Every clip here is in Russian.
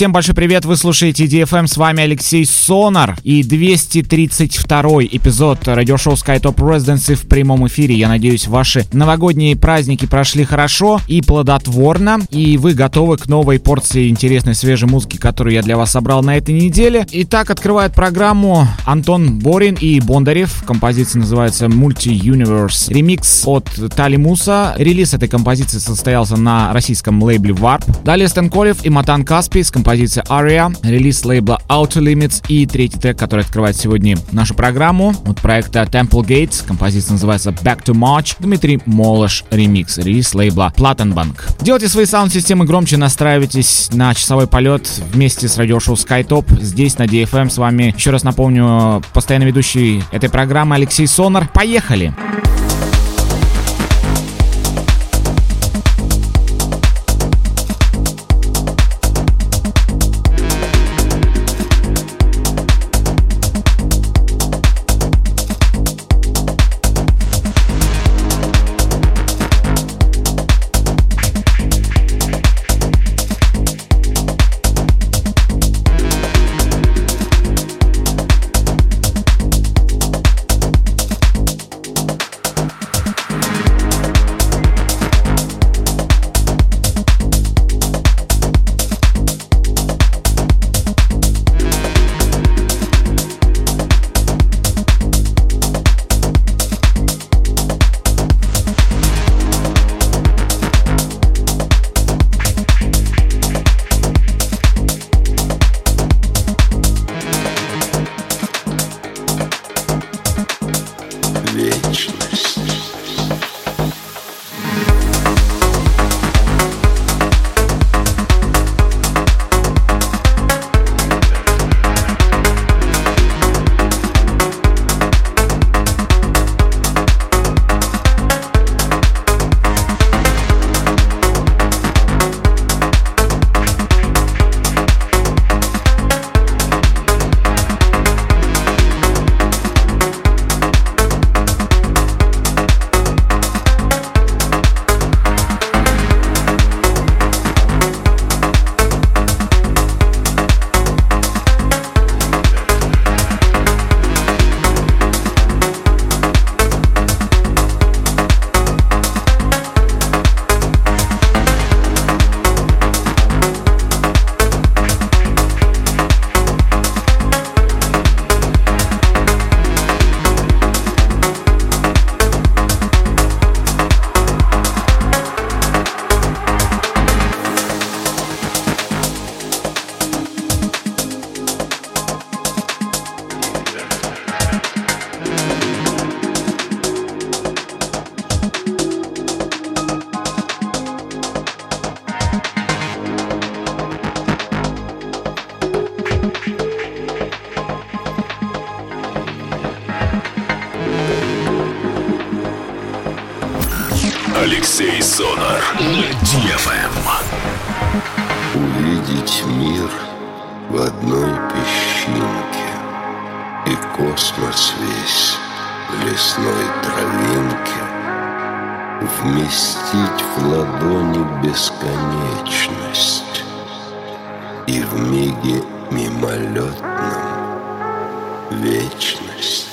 Всем большой привет, вы слушаете DFM, с вами Алексей Сонар и 232 эпизод радиошоу SkyTop Residency в прямом эфире. Я надеюсь, ваши новогодние праздники прошли хорошо и плодотворно, и вы готовы к новой порции интересной свежей музыки, которую я для вас собрал на этой неделе. Итак, открывает программу Антон Борин и Бондарев. Композиция называется Multi-Universe Remix от Тали Муса. Релиз этой композиции состоялся на российском лейбле Warp. Далее Стэн Колев и Матан Каспий с композицией Aria, релиз лейбла Outer Limits и третий трек, который открывает сегодня нашу программу от проекта Temple Gates. Композиция называется Back to March. Дмитрий Молош ремикс, релиз лейбла Plattenbank. Делайте свои саунд-системы громче, настраивайтесь на часовой полет вместе с радиошоу SkyTop здесь на DFM. С вами, еще раз напомню, постоянно ведущий этой программы Алексей Сонар. Поехали! Поехали! Алексей Сонар на DFM. Эм. Увидеть мир в одной песчинке И космос весь в лесной травинке Вместить в ладони бесконечность И в миге мимолетном вечность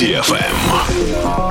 DFM.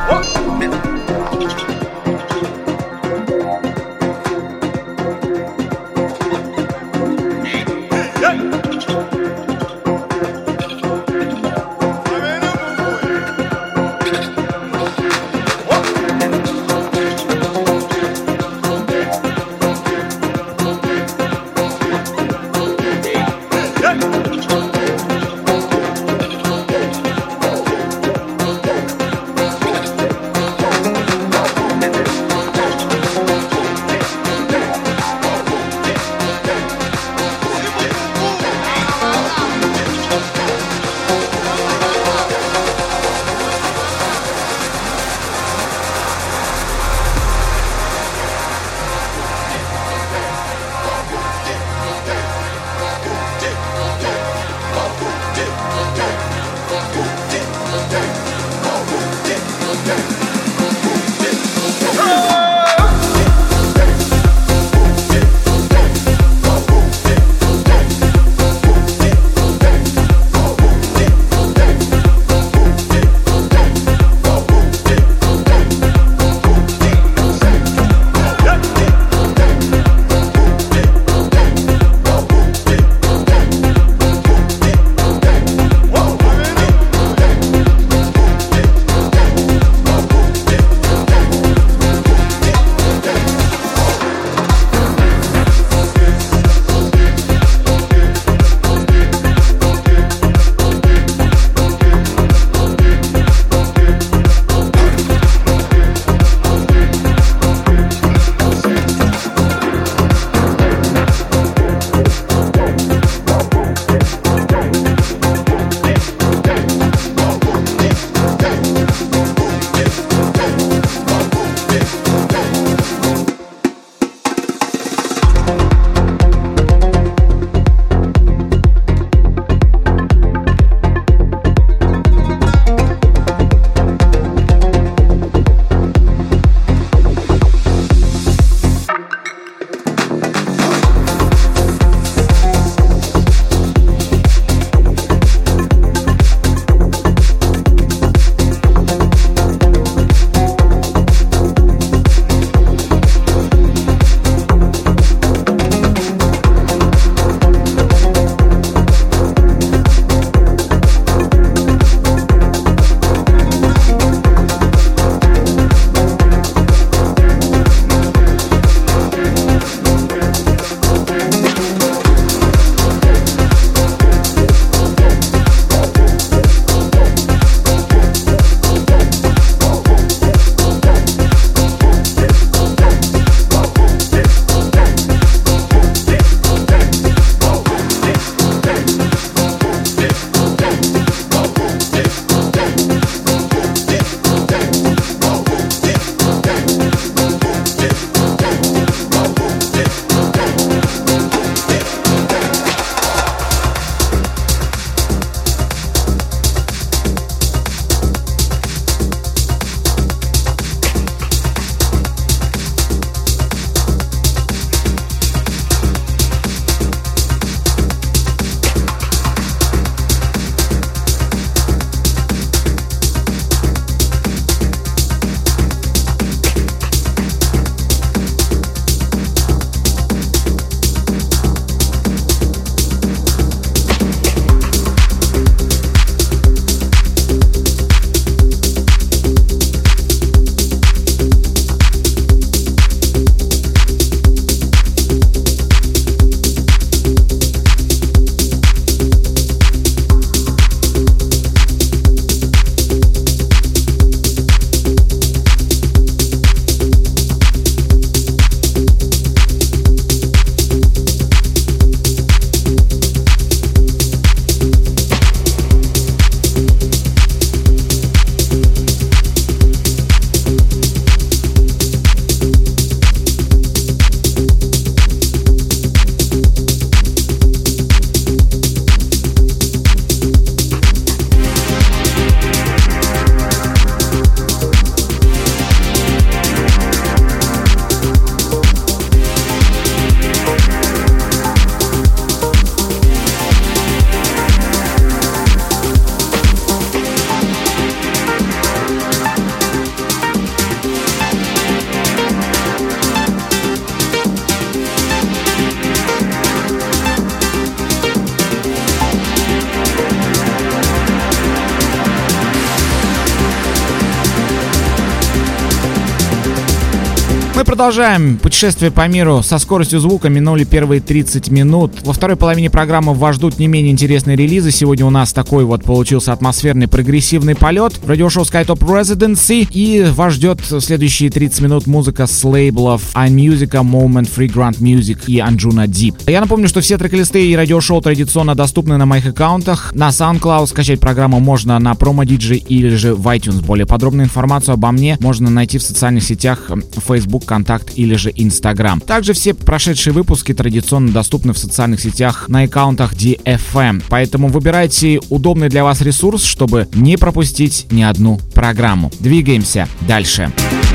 Мы продолжаем путешествие по миру со скоростью звука. Минули первые 30 минут. Во второй половине программы вас ждут не менее интересные релизы. Сегодня у нас такой вот получился атмосферный прогрессивный полет. Радиошоу SkyTop Residency. И вас ждет следующие 30 минут музыка с лейблов iMusic, Moment, Free Grant Music и Anjuna Deep. Я напомню, что все трек-листы и радиошоу традиционно доступны на моих аккаунтах. На SoundCloud скачать программу можно на Promo DJ или же в iTunes. Более подробную информацию обо мне можно найти в социальных сетях Facebook, Контакт или же Instagram. Также все прошедшие выпуски традиционно доступны в социальных сетях на аккаунтах DFM. Поэтому выбирайте удобный для вас ресурс, чтобы не пропустить ни одну программу. Двигаемся дальше. Дальше.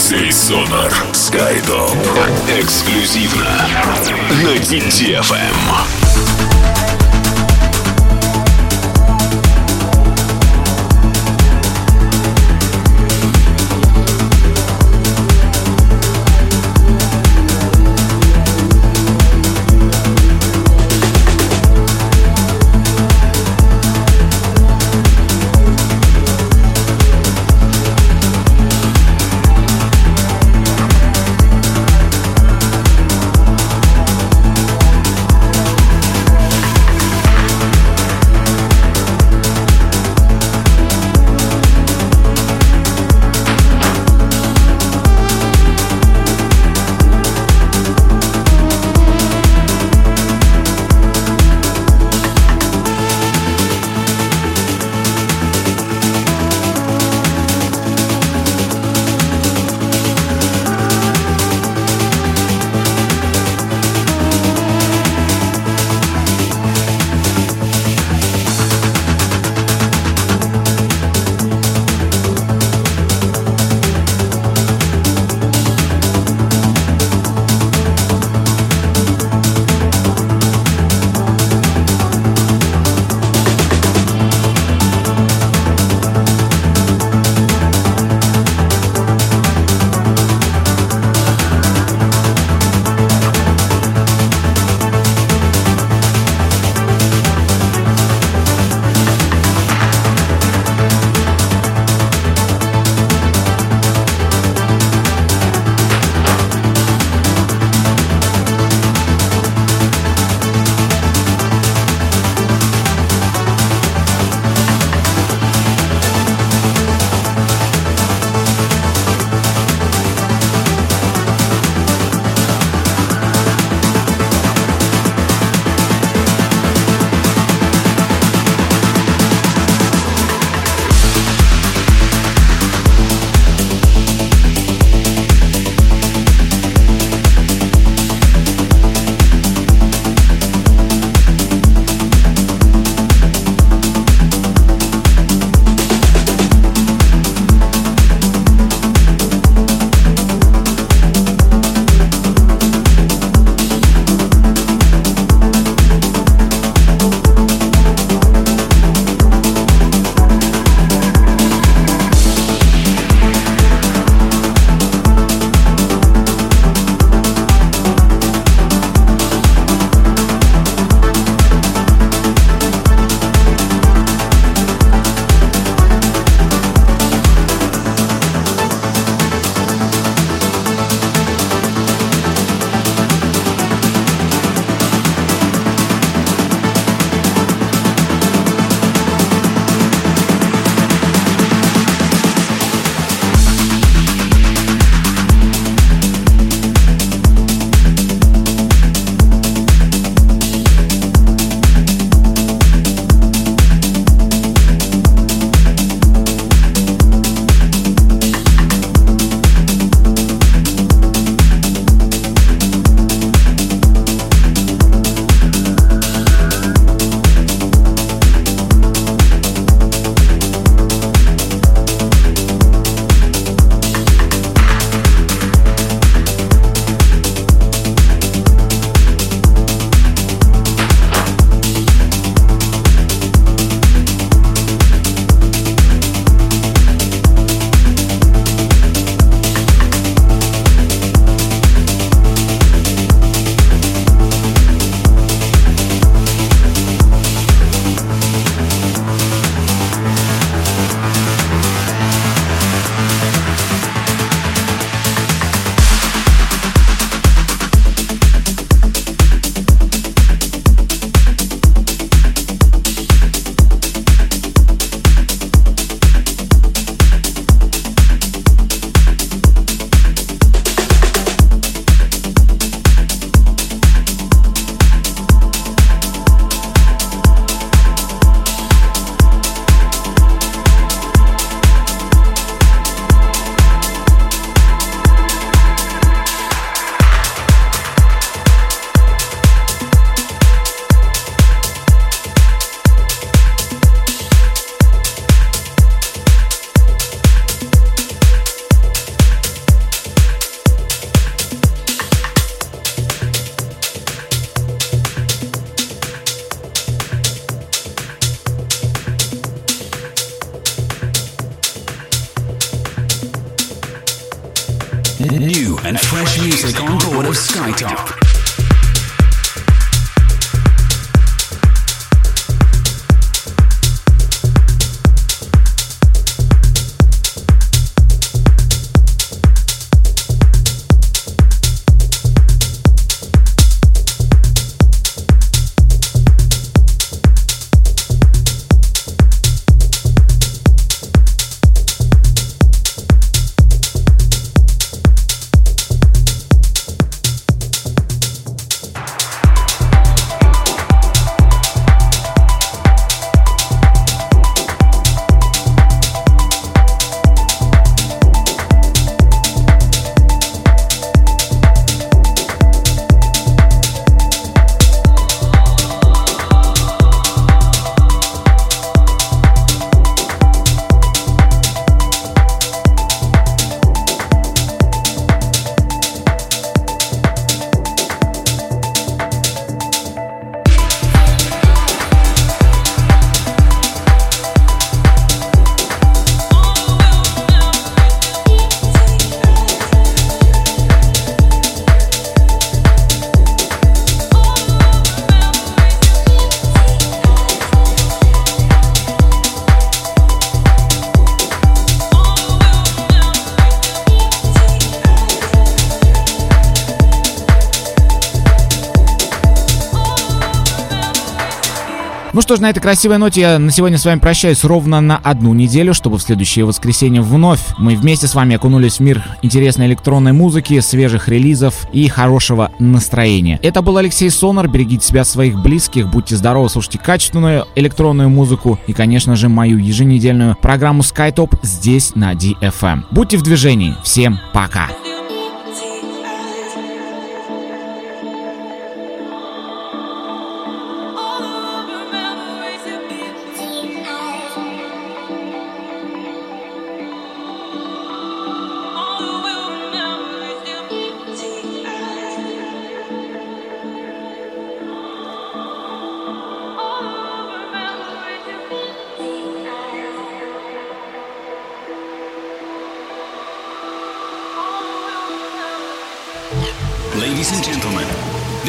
Алексей Сонар. Скайдоп. Эксклюзивно на DTFM. Что ж, на этой красивой ноте я на сегодня с вами прощаюсь ровно на одну неделю, чтобы в следующее воскресенье вновь мы вместе с вами окунулись в мир интересной электронной музыки, свежих релизов и хорошего настроения. Это был Алексей Сонар, берегите себя, своих близких, будьте здоровы, слушайте качественную электронную музыку и, конечно же, мою еженедельную программу SkyTop здесь на DFM. Будьте в движении, всем пока! Ladies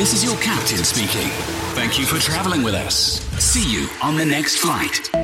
this is your captain speaking. Thank you for traveling with us. See you on the next flight.